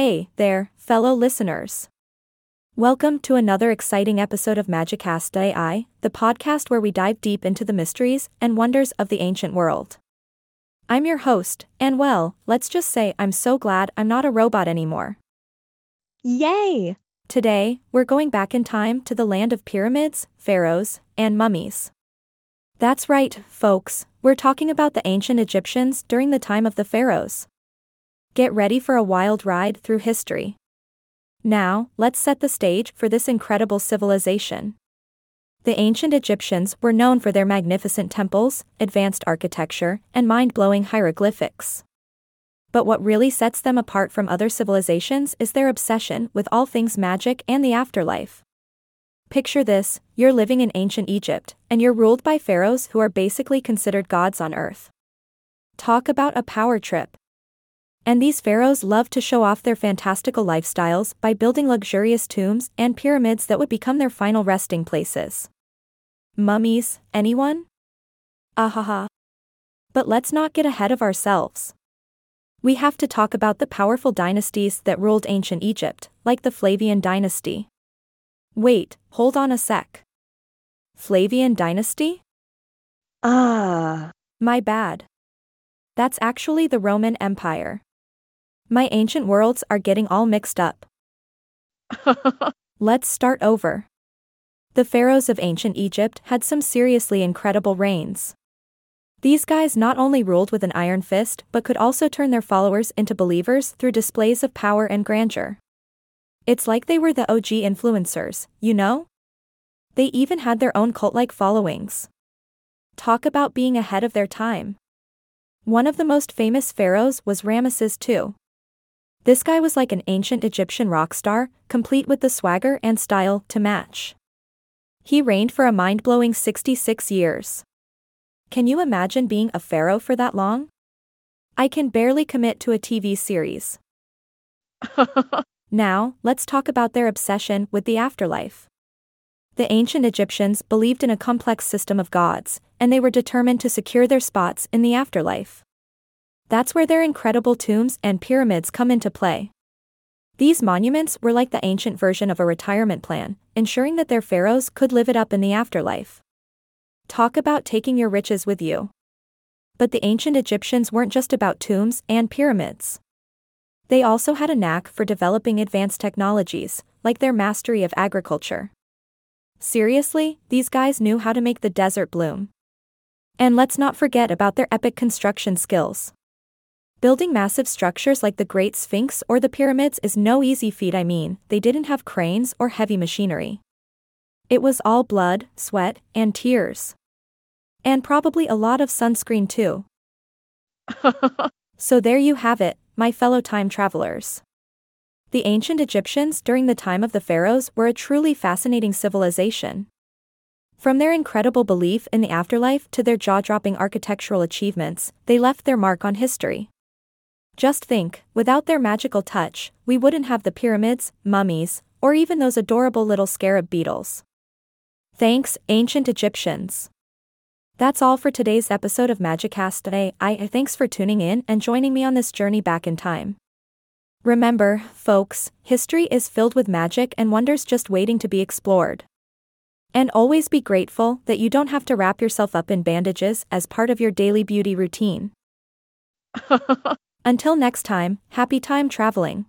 Hey there, fellow listeners. Welcome to another exciting episode of Magicast AI, the podcast where we dive deep into the mysteries and wonders of the ancient world. I'm your host, and well, let's just say I'm so glad I'm not a robot anymore. Yay! Today, we're going back in time to the land of pyramids, pharaohs, and mummies. That's right, folks, we're talking about the ancient Egyptians during the time of the pharaohs. Get ready for a wild ride through history. Now, let's set the stage for this incredible civilization. The ancient Egyptians were known for their magnificent temples, advanced architecture, and mind blowing hieroglyphics. But what really sets them apart from other civilizations is their obsession with all things magic and the afterlife. Picture this you're living in ancient Egypt, and you're ruled by pharaohs who are basically considered gods on earth. Talk about a power trip. And these pharaohs loved to show off their fantastical lifestyles by building luxurious tombs and pyramids that would become their final resting places. Mummies, anyone? Ahaha. But let's not get ahead of ourselves. We have to talk about the powerful dynasties that ruled ancient Egypt, like the Flavian dynasty. Wait, hold on a sec. Flavian dynasty? Ah. My bad. That's actually the Roman Empire. My ancient worlds are getting all mixed up. Let's start over. The pharaohs of ancient Egypt had some seriously incredible reigns. These guys not only ruled with an iron fist but could also turn their followers into believers through displays of power and grandeur. It's like they were the OG influencers, you know? They even had their own cult like followings. Talk about being ahead of their time. One of the most famous pharaohs was Ramesses II. This guy was like an ancient Egyptian rock star, complete with the swagger and style to match. He reigned for a mind blowing 66 years. Can you imagine being a pharaoh for that long? I can barely commit to a TV series. now, let's talk about their obsession with the afterlife. The ancient Egyptians believed in a complex system of gods, and they were determined to secure their spots in the afterlife. That's where their incredible tombs and pyramids come into play. These monuments were like the ancient version of a retirement plan, ensuring that their pharaohs could live it up in the afterlife. Talk about taking your riches with you. But the ancient Egyptians weren't just about tombs and pyramids. They also had a knack for developing advanced technologies, like their mastery of agriculture. Seriously, these guys knew how to make the desert bloom. And let's not forget about their epic construction skills. Building massive structures like the Great Sphinx or the pyramids is no easy feat, I mean, they didn't have cranes or heavy machinery. It was all blood, sweat, and tears. And probably a lot of sunscreen too. so there you have it, my fellow time travelers. The ancient Egyptians during the time of the pharaohs were a truly fascinating civilization. From their incredible belief in the afterlife to their jaw dropping architectural achievements, they left their mark on history. Just think, without their magical touch, we wouldn't have the pyramids, mummies, or even those adorable little scarab beetles. Thanks, ancient Egyptians. That's all for today's episode of Magicast today. I thanks for tuning in and joining me on this journey back in time. Remember, folks, history is filled with magic and wonders just waiting to be explored. And always be grateful that you don't have to wrap yourself up in bandages as part of your daily beauty routine. Until next time, happy time traveling.